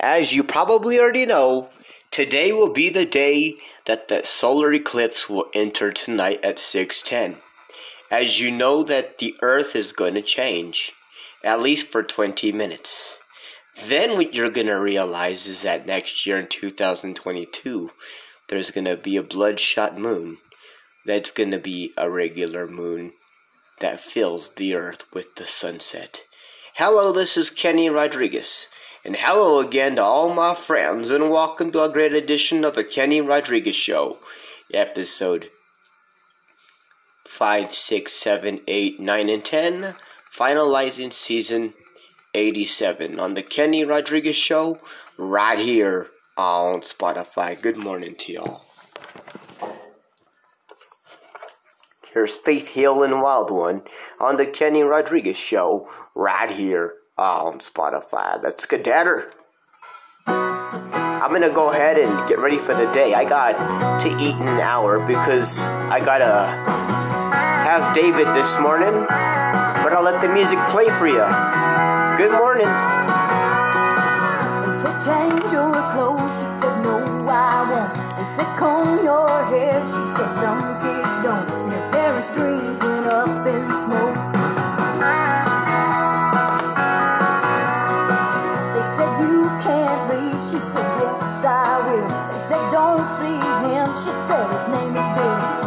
As you probably already know, today will be the day that the solar eclipse will enter tonight at 6:10. As you know that the earth is going to change at least for 20 minutes. Then what you're going to realize is that next year in 2022 there's going to be a bloodshot moon. That's going to be a regular moon that fills the earth with the sunset. Hello, this is Kenny Rodriguez. And hello again to all my friends, and welcome to a great edition of the Kenny Rodriguez Show, episode 5, 6, 7, 8, 9, and 10, finalizing season 87 on the Kenny Rodriguez Show, right here on Spotify. Good morning to y'all. Here's Faith Hill and Wild One on the Kenny Rodriguez Show, right here Oh, on Spotify. Let's get better. I'm gonna go ahead and get ready for the day. I got to eat in an hour because I gotta have David this morning, but I'll let the music play for you. Good morning. They said change your clothes, she said no I won't. They said comb your hair, she said some kids don't. And parents' dreams went up in smoke. See him, she said his name is Bill.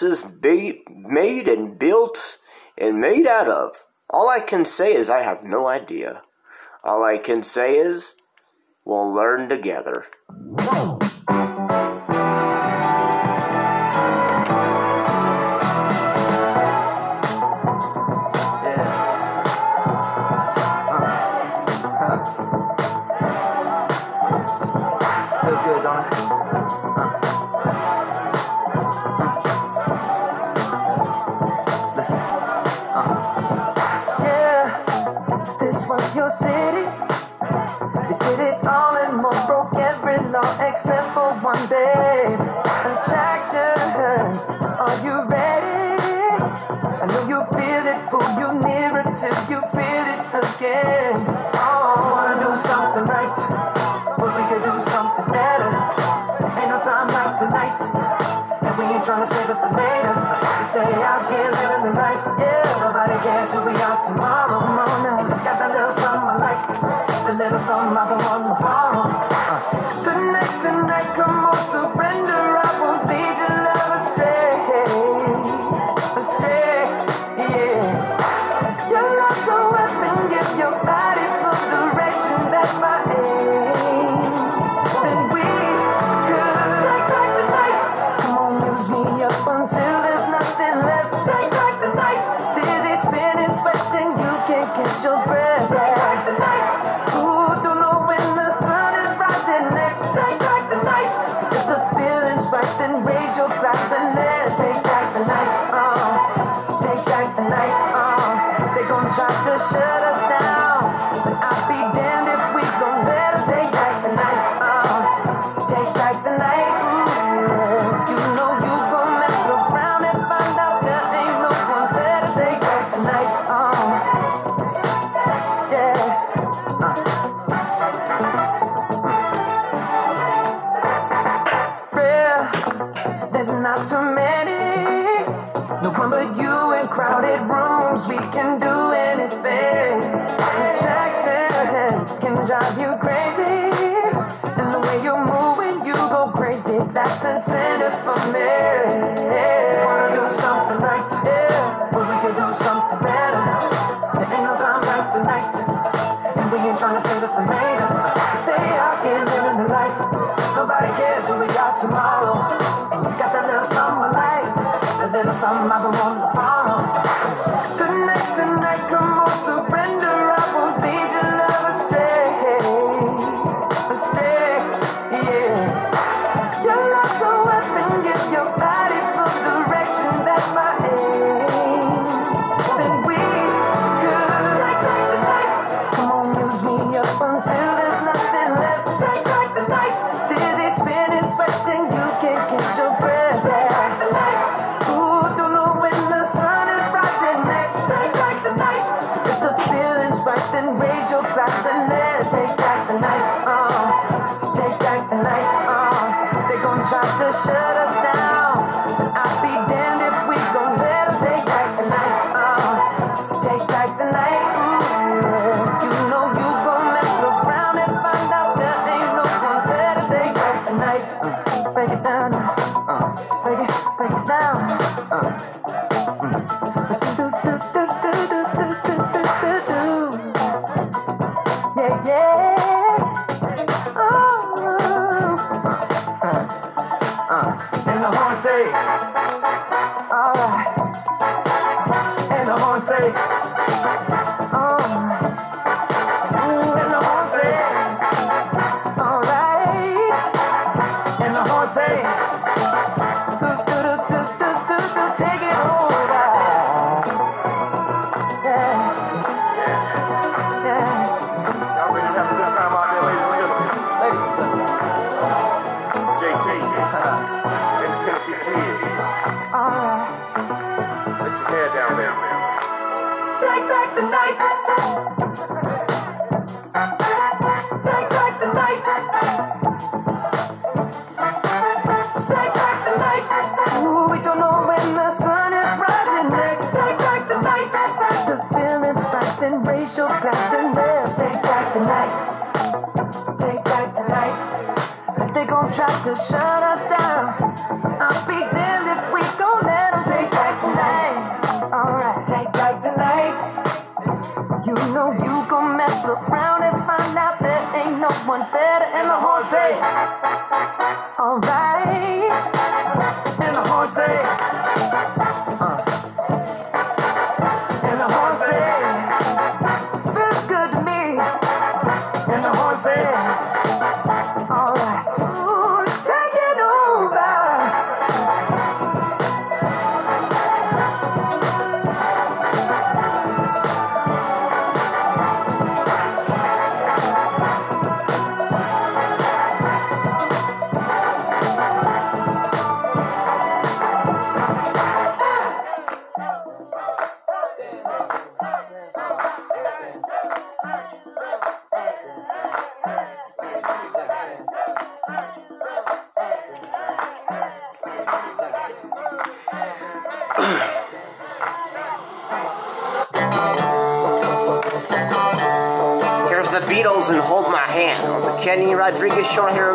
Is ba- made and built and made out of. All I can say is I have no idea. All I can say is we'll learn together. Feels good, don't it? Except for one, babe. Attraction, are you ready? I know you feel it, pull you nearer till you feel it again. Oh, wanna do something right, but we could do something better. Ain't no time like tonight, and we ain't tryna save it for later. We stay out here living the life, yeah. Nobody cares who we are tomorrow morning. Got that little something I like, the little something I've been wanting to borrow. Uh. Tonight's the night, should Thank you. down there. Take back the night. be shown here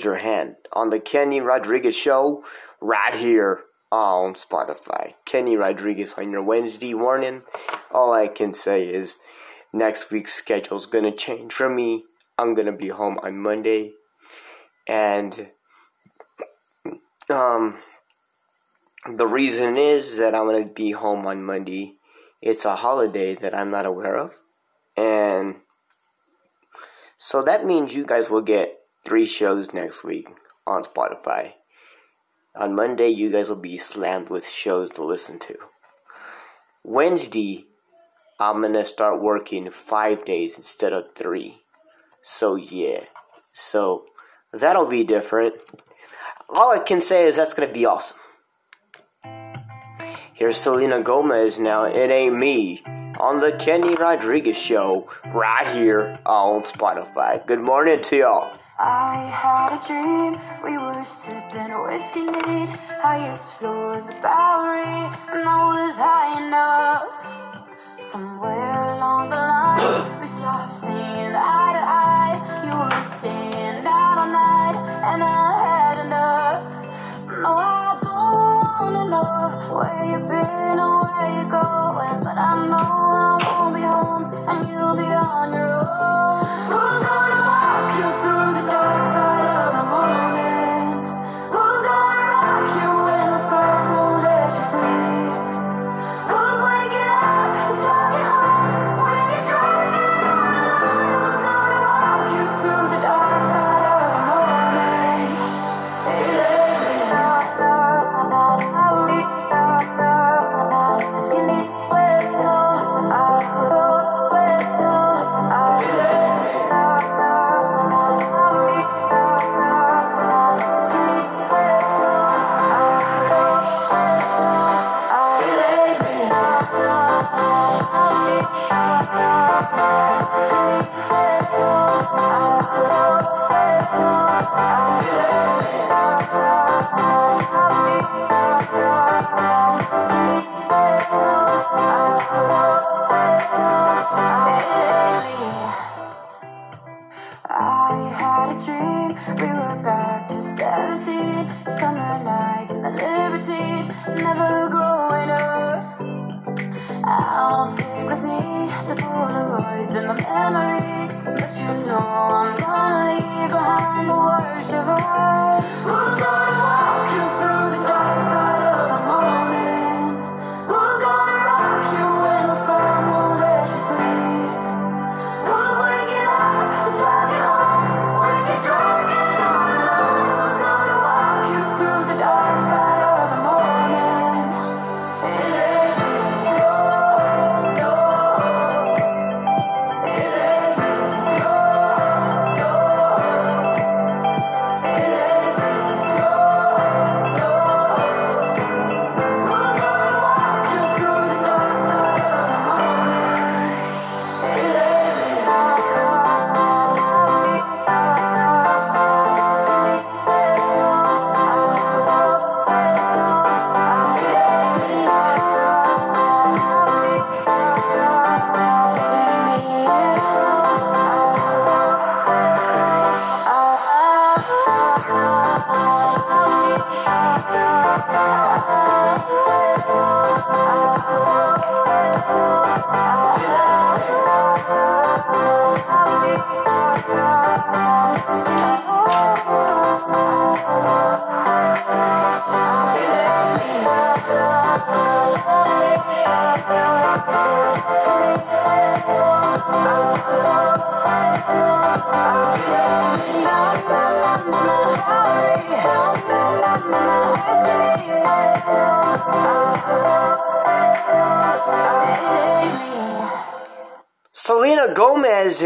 Hold Your Hand on the Kenny Rodriguez Show right here on Spotify. Kenny Rodriguez on your Wednesday morning. All I can say is next week's schedule's gonna change for me. I'm gonna be home on Monday. And um the reason is that I'm gonna be home on Monday. It's a holiday that I'm not aware of. And so that means you guys will get three shows next week on Spotify. On Monday, you guys will be slammed with shows to listen to. Wednesday, I'm gonna start working five days instead of three. So, yeah. So, that'll be different. All I can say is that's gonna be awesome. Here's Selena Gomez now, It Ain't Me, on the Kenny Rodriguez Show, right here on Spotify. Good morning to y'all. I had a dream, we were sipping whiskey neat, highest floor of the Bowery, and I was high enough. Somewhere along the line, we stopped seeing eye to eye. You were staying out all night, and I had enough. No, I don't wanna know where you've been or where you're going, but I know I won't be home, and you'll be on your own. Who's gonna walk you through the dark side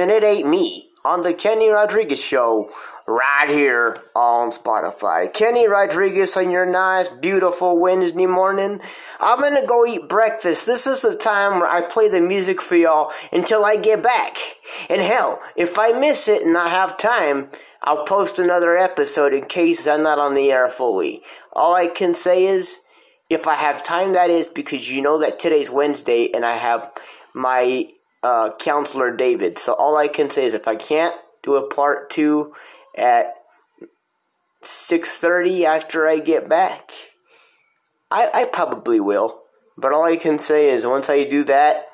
and It Ain't Me on the Kenny Rodriguez Show right here on Spotify. Kenny Rodriguez on your nice, beautiful Wednesday morning. I'm gonna go eat breakfast. This is the time where I play the music for y'all until I get back. And hell, if I miss it and I have time, I'll post another episode in case I'm not on the air fully. All I can say is, if I have time, that is because you know that today's Wednesday and I have my uh, counselor David. So all I can say is if I can't do a part two at 6.30 after I get back, I, I probably will. But all I can say is once I do that,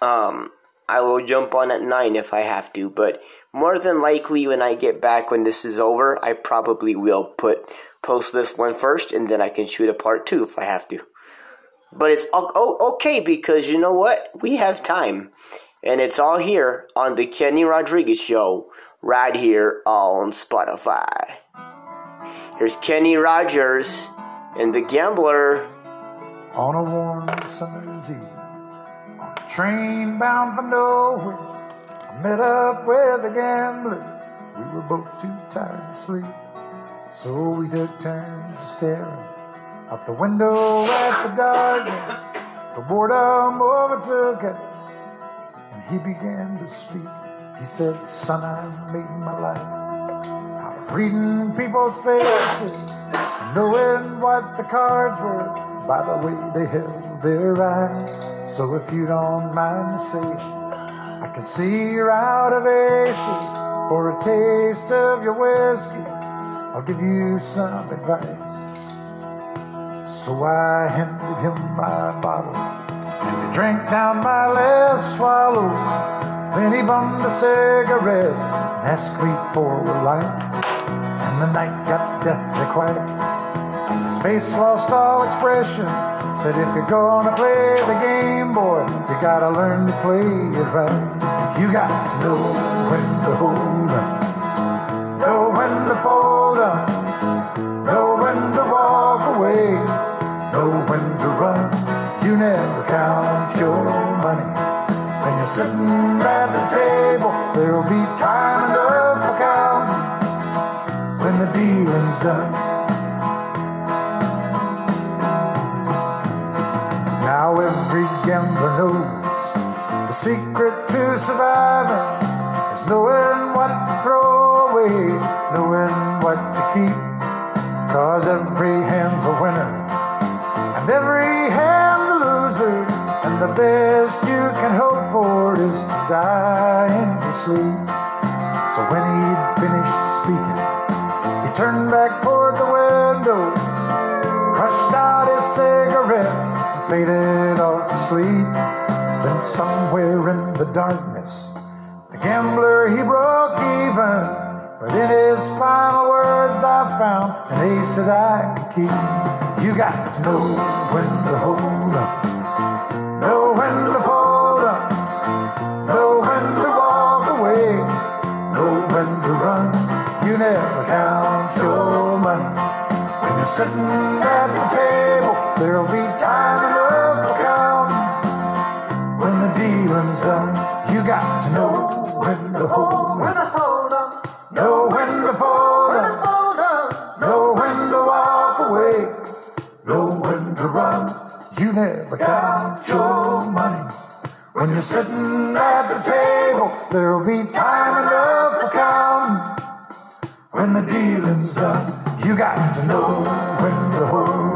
um, I will jump on at 9 if I have to. But more than likely when I get back when this is over, I probably will put post this one first and then I can shoot a part 2 if I have to. But it's okay because you know what? We have time. And it's all here on the Kenny Rodriguez Show, right here on Spotify. Here's Kenny Rogers and the Gambler. on a warm summer's eve. On a train bound for nowhere, I met up with a gambler. We were both too tired to sleep, so we took turns staring out the window at the darkness. The boredom overtook us, and he began to speak. He said, Son, I've made my life out of reading people's faces, knowing what the cards were by the way they held their eyes. So if you don't mind me saying, I can see you're out of aces for a taste of your whiskey. I'll give you some advice. So I handed him my bottle, and he drank down my last swallow. Then he bummed a cigarette and asked me for a light. And the night got deathly quiet. His face lost all expression. Said, if you're gonna play the game, boy, you gotta learn to play it right. You got to know when to hold up, sitting at the table, there'll be time enough for counting when the dealing's done. Now every gambler knows the secret to surviving is knowing what to throw away, knowing what to keep. Is to sleep. So when he'd finished speaking, he turned back toward the window, crushed out his cigarette, and faded off to sleep. Then somewhere in the darkness, the gambler he broke even. But in his final words, I found an ace that I could keep. You got to know when to hold up, sitting at the table, there'll be time enough for counting. When the dealing's done, you got to know when to hold up, know when to fold up, know when to walk away, know when to run. You never count your money. When you're sitting at the table, there'll be time enough for counting. When the dealing's done, you got to know when to hold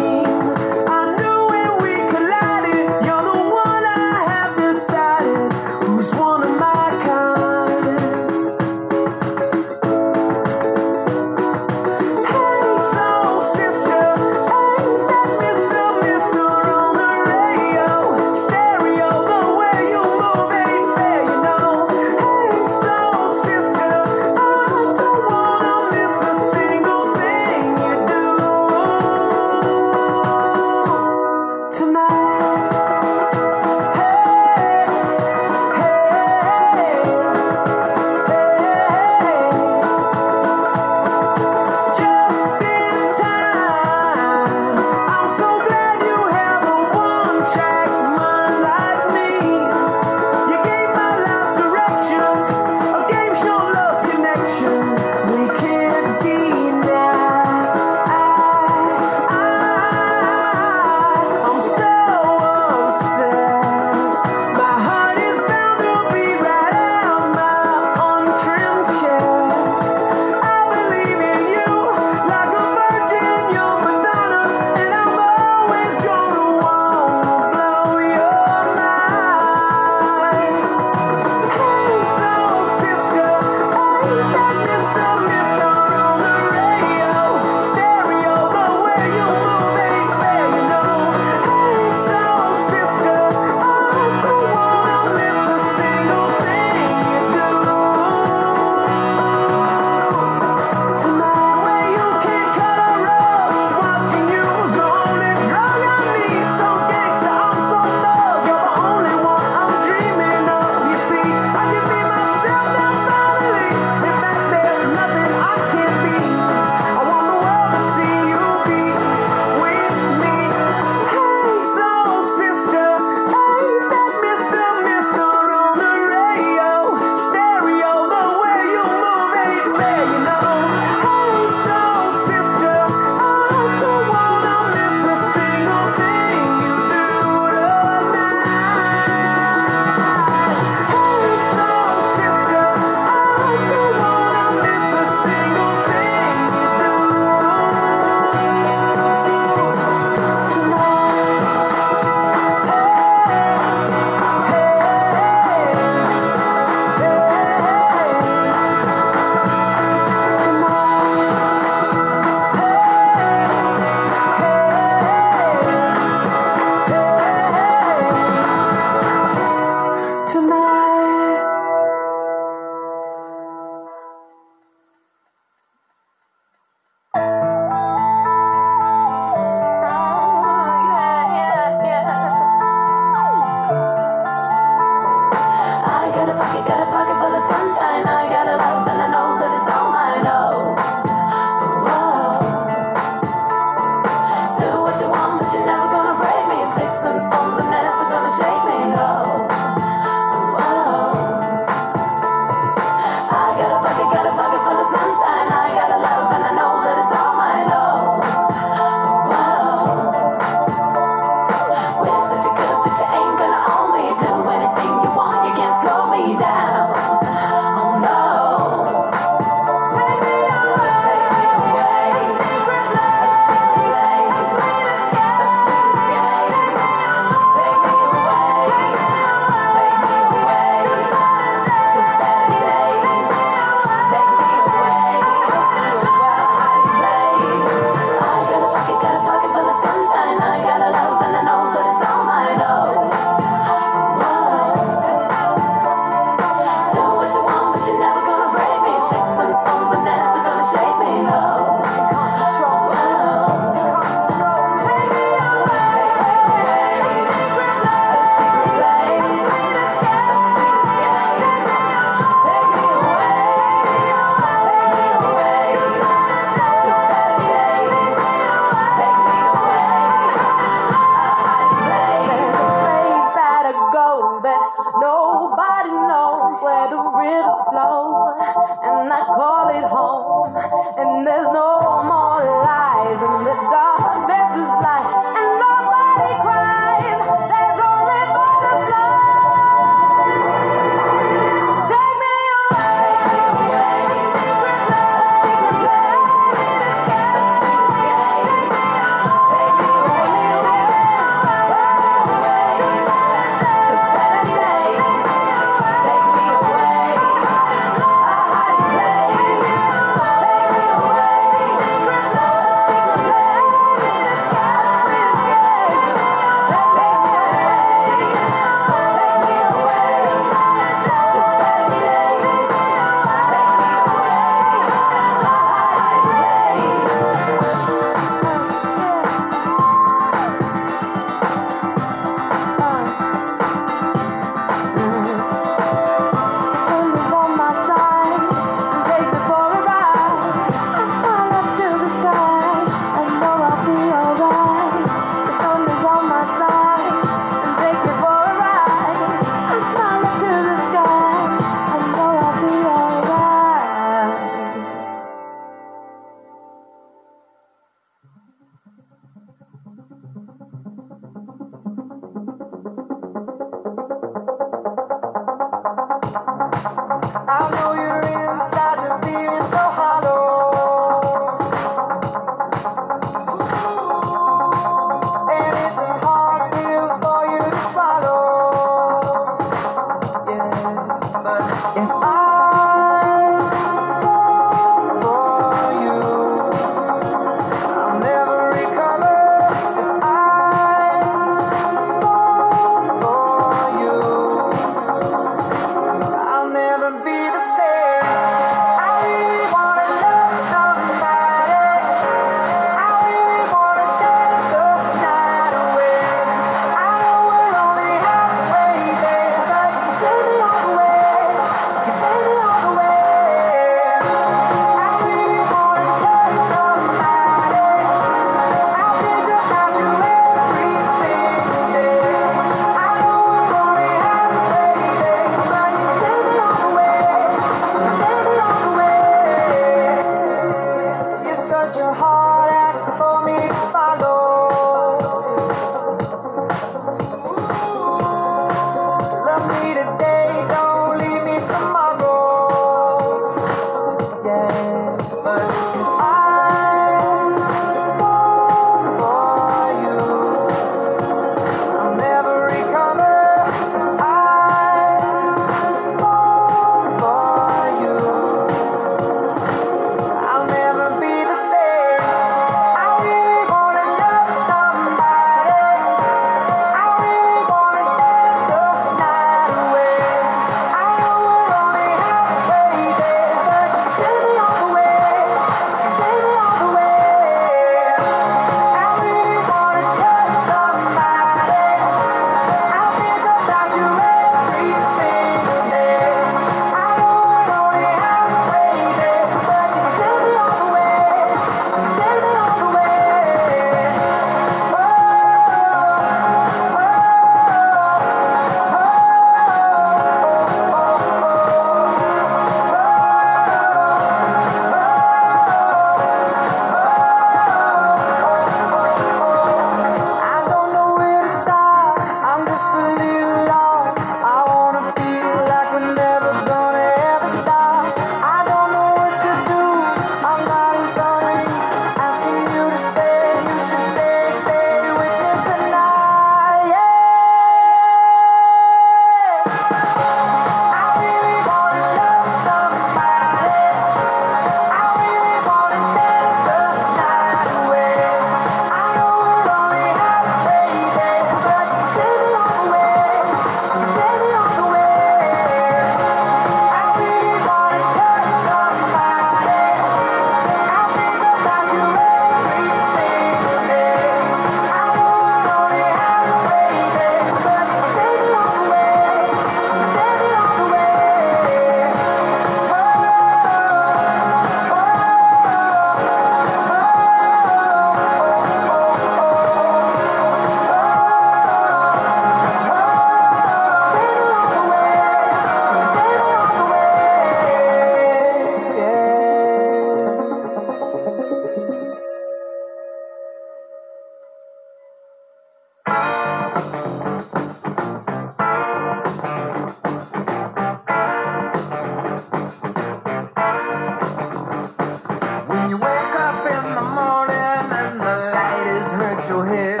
your head.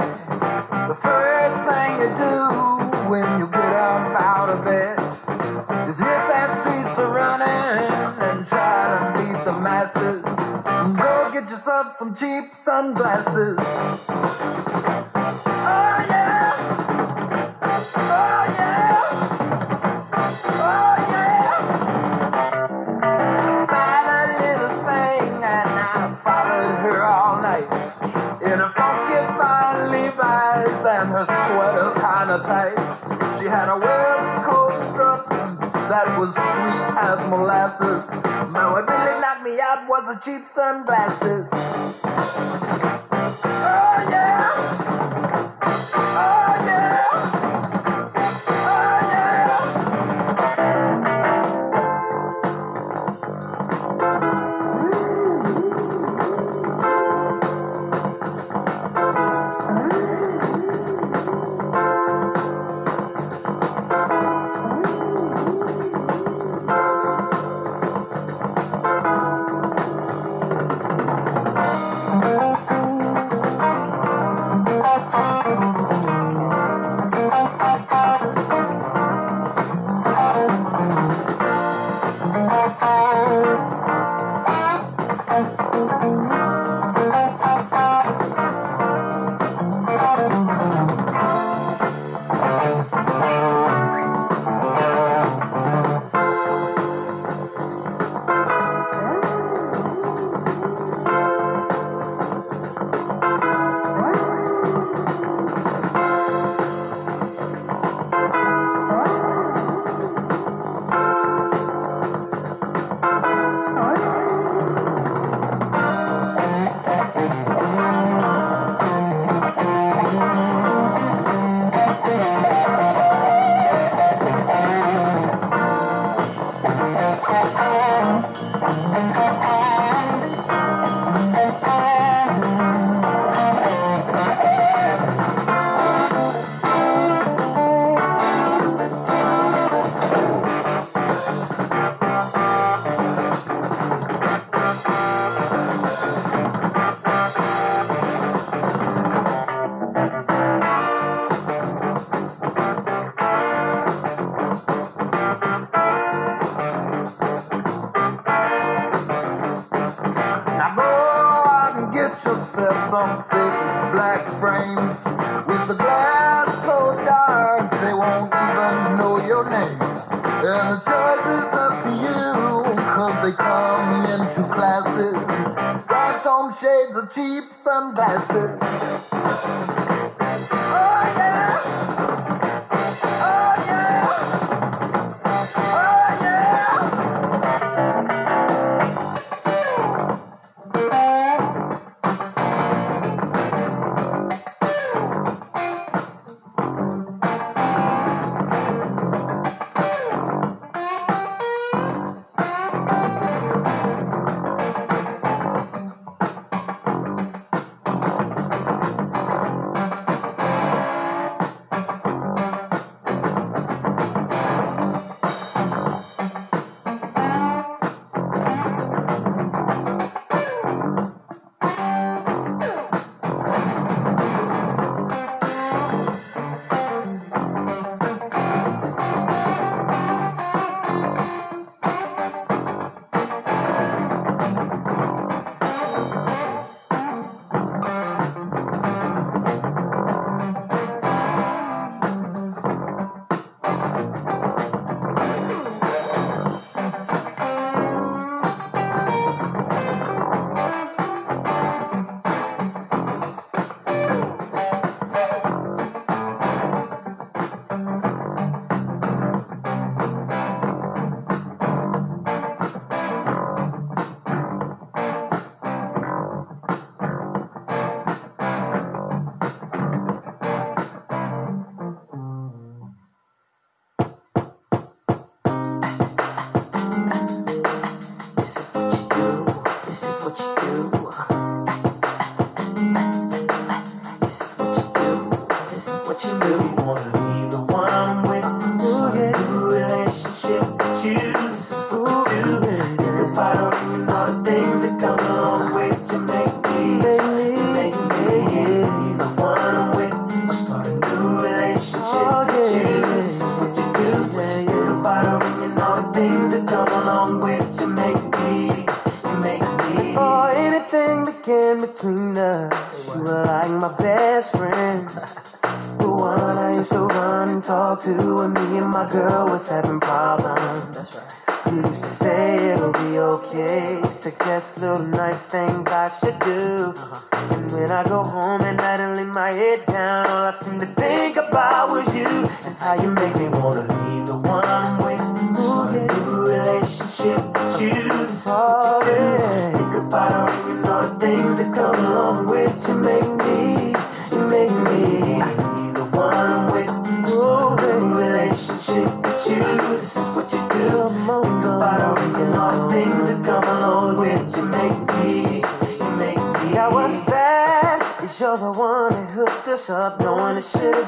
The first thing you do when you get up out of bed is hit that streets are running and try to beat the masses. Go get yourself some cheap sunglasses. Cheap sunglasses.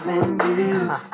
happened you.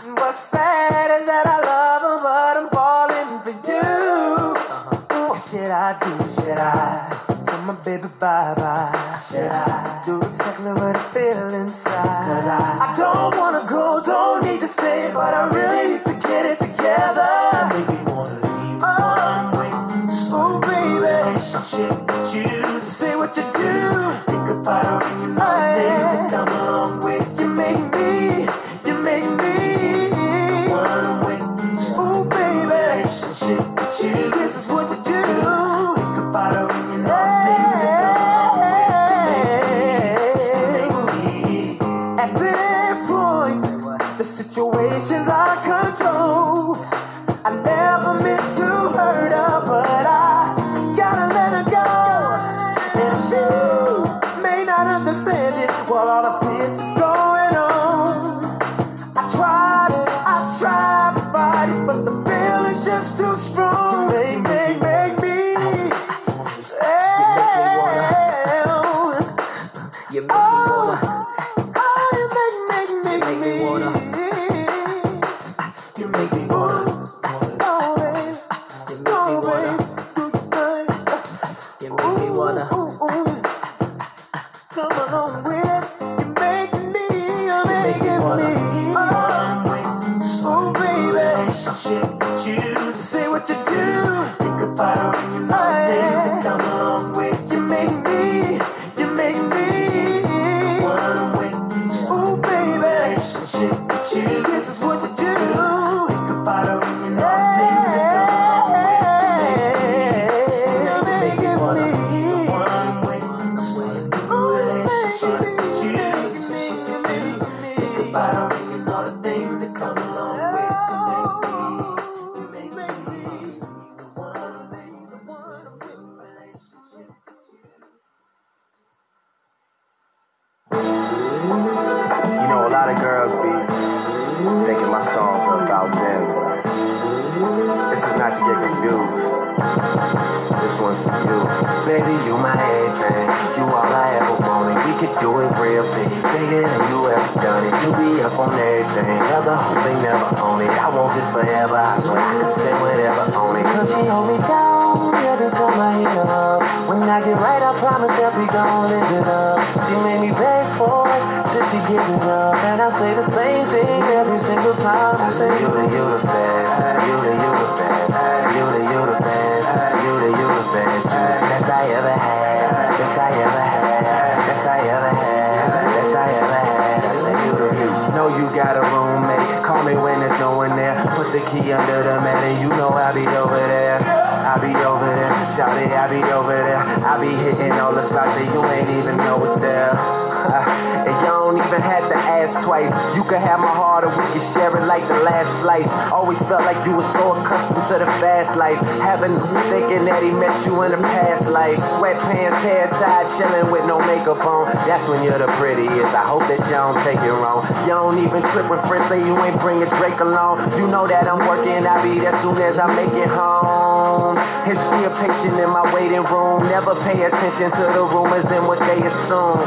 the fast life. having, thinking that he met you in a past life. Sweatpants, hair tied, chilling with no makeup on. That's when you're the prettiest. I hope that y'all don't take it wrong. You don't even trip when friends say you ain't bringing Drake along. You know that I'm working, I'll be there soon as I make it home. Is she a patient in my waiting room? Never pay attention to the rumors and what they assume.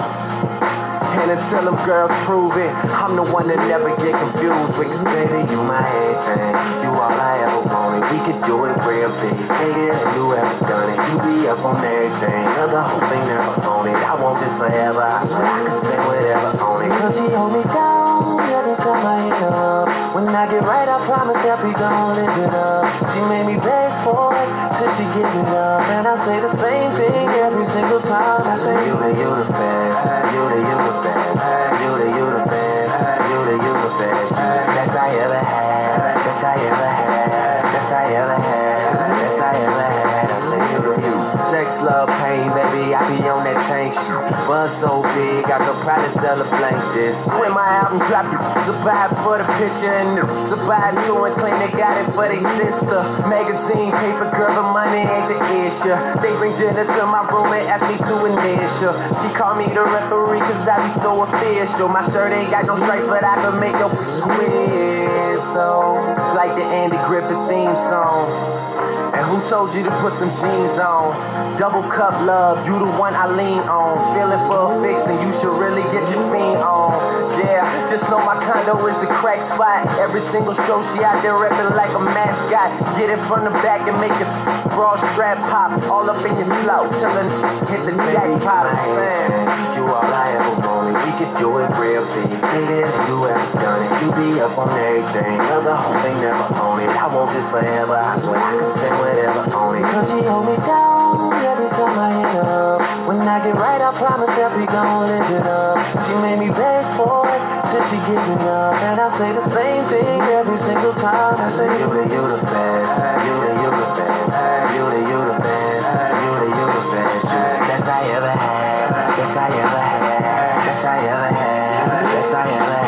And until them girls prove it, I'm the one that never get confused with. Cause baby, you my everything. You all I ever wanted. We could do it real big. Bigger than you ever done it. You be up on everything. You're the whole thing never on it. I want this forever. I swear I can spend whatever on it. Cause you hold me down light up. When I get right, I promise that we gon' live it up. She made me beg for it till she give it up. And I say the same thing every single time. I say, You the, you the best. You the, you the best. You the, you the best. You the, you the best. Love, pain, baby. I be on that tank shit. Buzz so big, I could probably sell a blank this. When my album drop, you survive for the picture and the survive to and claim they got it for their sister. Magazine, paper, girl, but money ain't the issue. They bring dinner to my room and ask me to initial. She call me the referee cause I be so official. My shirt ain't got no stripes, but I can make your whistle. Like the Andy Griffith theme song. And who told you to put them jeans on? Double cup love, you the one I lean on. Feeling for a fix, then you should really get your fiend on. Yeah, just know my condo is the crack spot. Every single show she out there repping like a mascot. Get it from the back and make your bra strap pop. All up in your slow, till it hit the jackpot. You all I ever wanted. We could do it real big. Dated and you ever You be up on everything. the whole thing never own it. I want this forever. I swear I can spend whatever on it. Cause she hold me down every time I hit up. When I get right, I promise that we gon' live it up. She made me beg for it till she give it up. And I say the same thing every single time. I say, You the, you the best. You the, you the best. You the, you the best. You the, you the best. You the best I ever had. Best I ever had. Best I ever had. Best I ever had.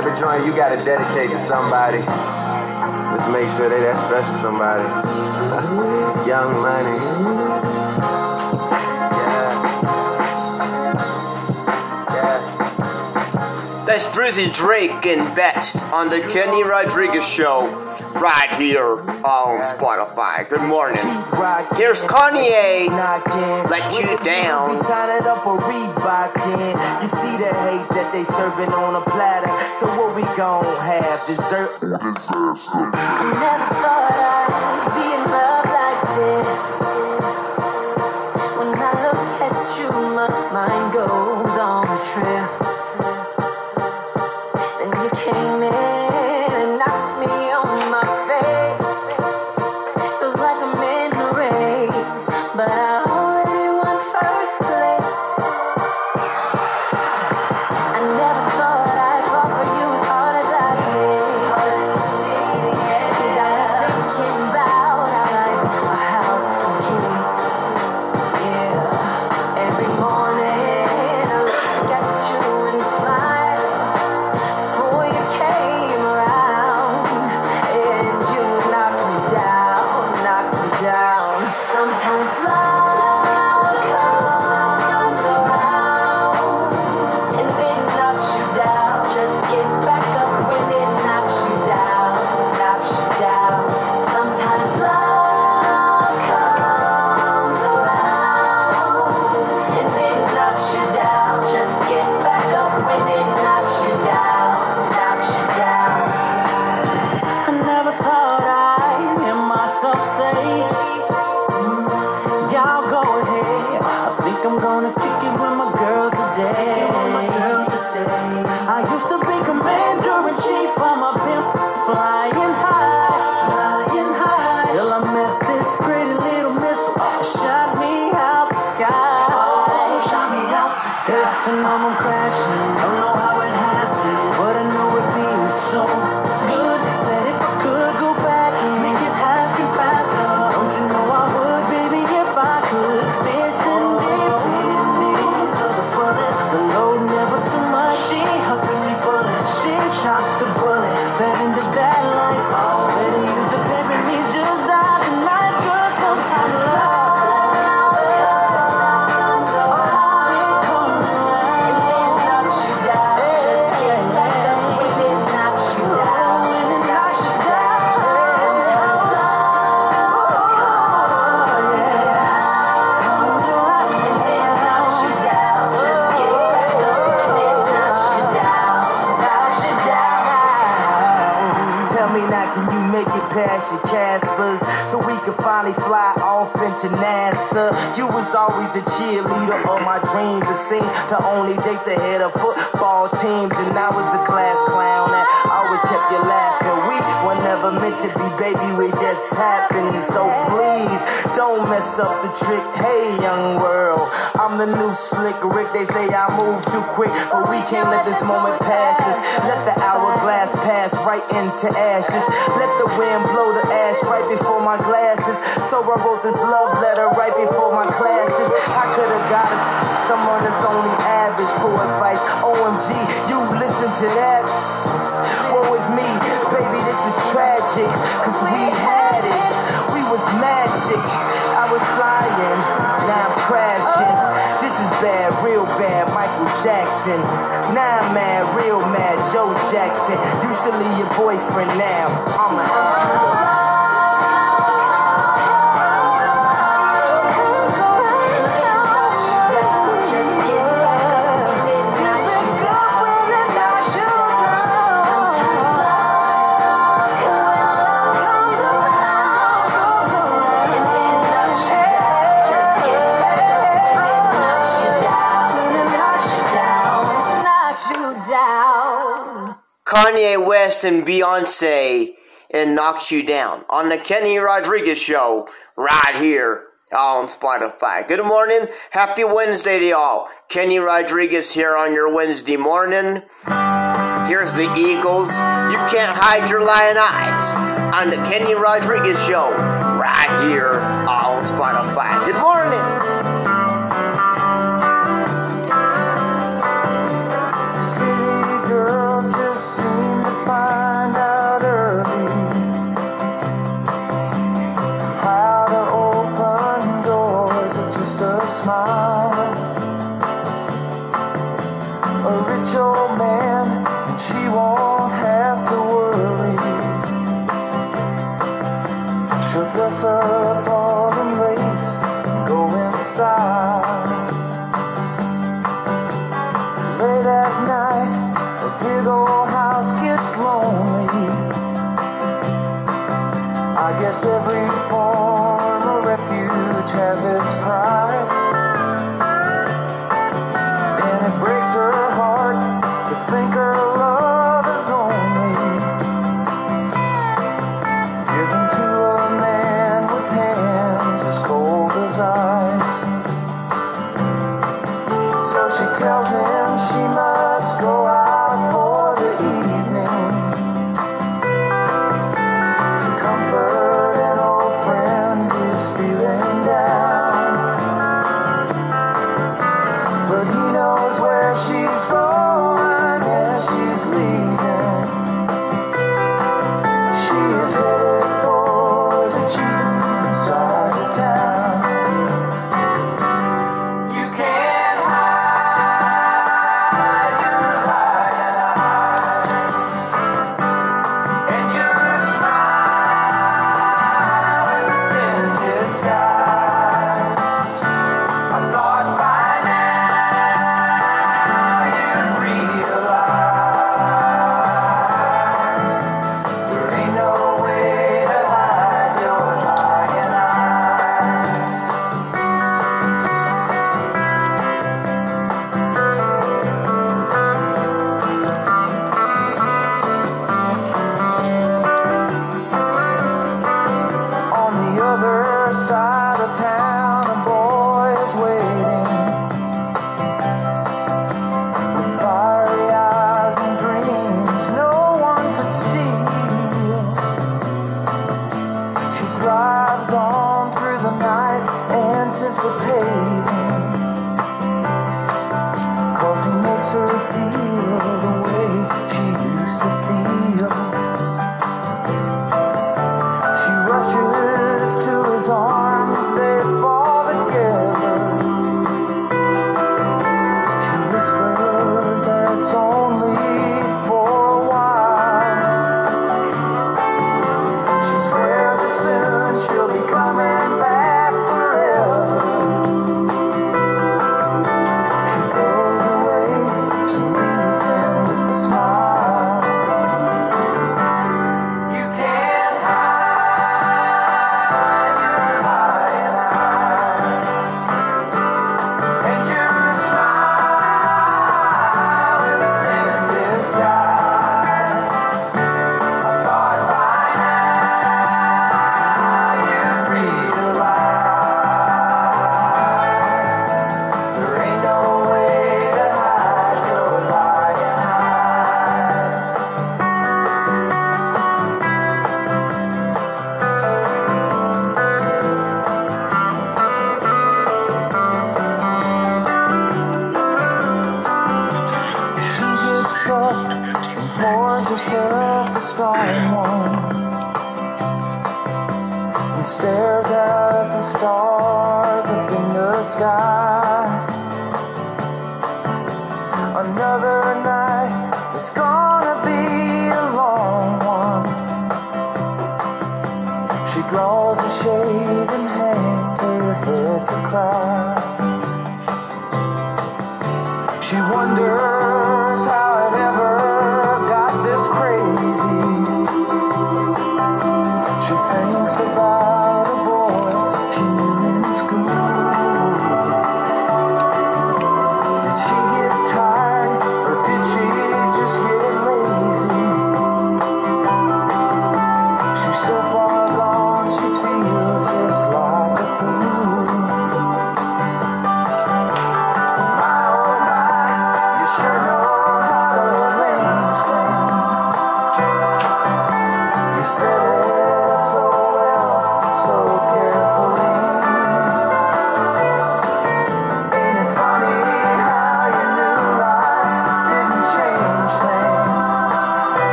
Type of joint you gotta dedicate to somebody. Let's make sure they that special somebody. Young money. That's Drizzy Drake and Best on the Kenny Rodriguez Show, right here on Spotify. Good morning. Here's Kanye. Let you down. Tying it up or Reebokin. You see the hate that they serving on a platter. So what we gon' have? Dessert? I never thought past your Caspers so we could finally fly off into NASA. You was always the cheerleader of my dreams. It seemed to only date the head of football teams, and I was the class clown that always kept you laughing. We were never meant to be, baby. We just happened. So please don't mess up the trick. Hey, young world, I'm the new slick Rick. They say I move too quick, but we can't let this moment pass us. Let the hourglass pass right into ashes. Let the wind blow the ash right before my glasses. So I wrote this love letter right before my classes. I could have got us someone that's only average for advice. OMG, you listen to that. Woe is me, baby, this is tragic. Cause we had it, we was magic. Bad, real bad, Michael Jackson. I'm mad, real mad, Joe Jackson. Leave your boyfriend now. I'm a Kanye West and Beyonce and Knocks You Down on the Kenny Rodriguez Show right here on Spotify. Good morning. Happy Wednesday to y'all. Kenny Rodriguez here on your Wednesday morning. Here's the Eagles. You can't hide your lying eyes on the Kenny Rodriguez Show right here on Spotify. Good morning.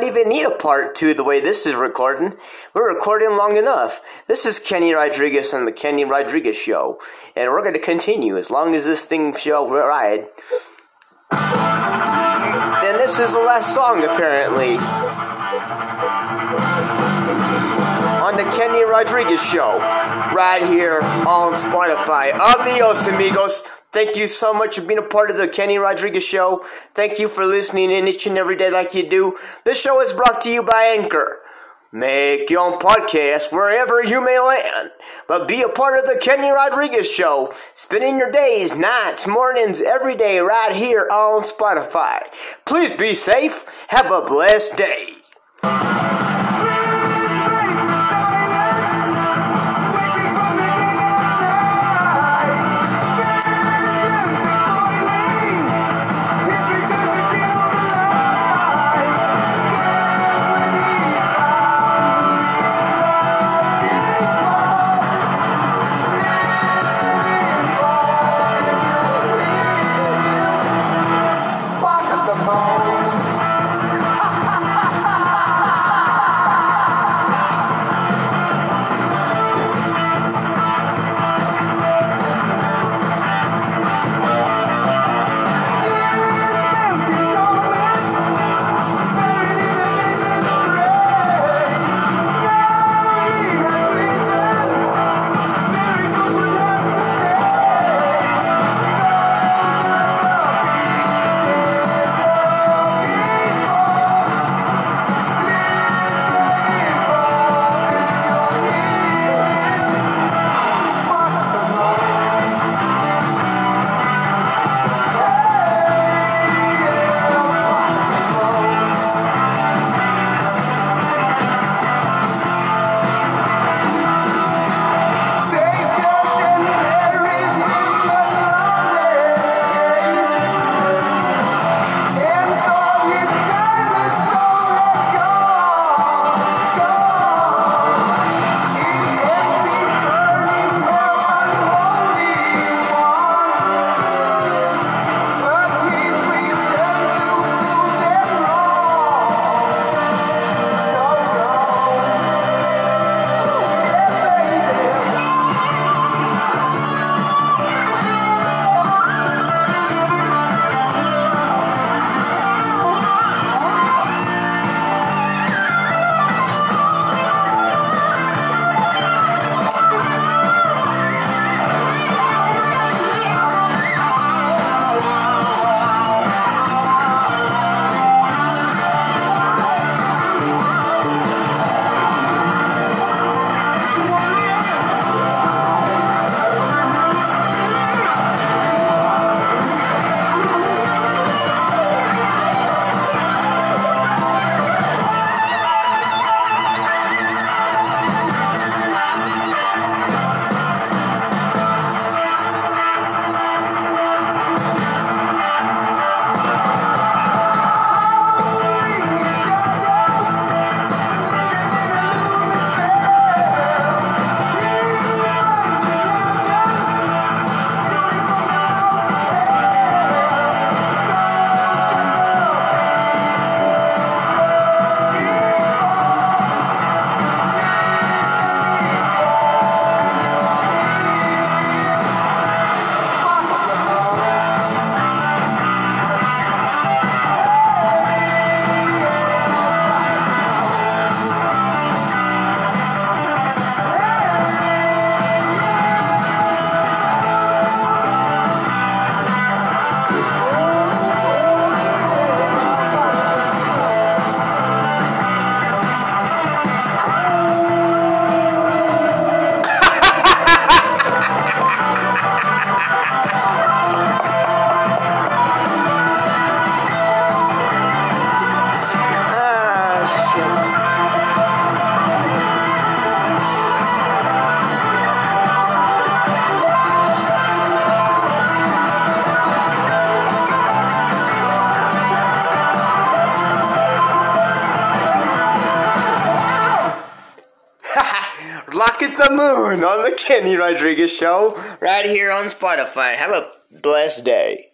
Not even need a part two the way this is recording. We're recording long enough. This is Kenny Rodriguez on the Kenny Rodriguez Show, and we're going to continue as long as this thing shall ride. And this is the last song, apparently, on the Kenny Rodriguez Show, right here on Spotify. Adios, amigos. Thank you so much for being a part of the Kenny Rodriguez Show. Thank you for listening in each and every day like you do. This show is brought to you by Anchor. Make your own podcast wherever you may land. But be a part of the Kenny Rodriguez Show. Spending your days, nights, mornings, every day right here on Spotify. Please be safe. Have a blessed day. Kenny Rodriguez Show, right here on Spotify. Have a blessed day.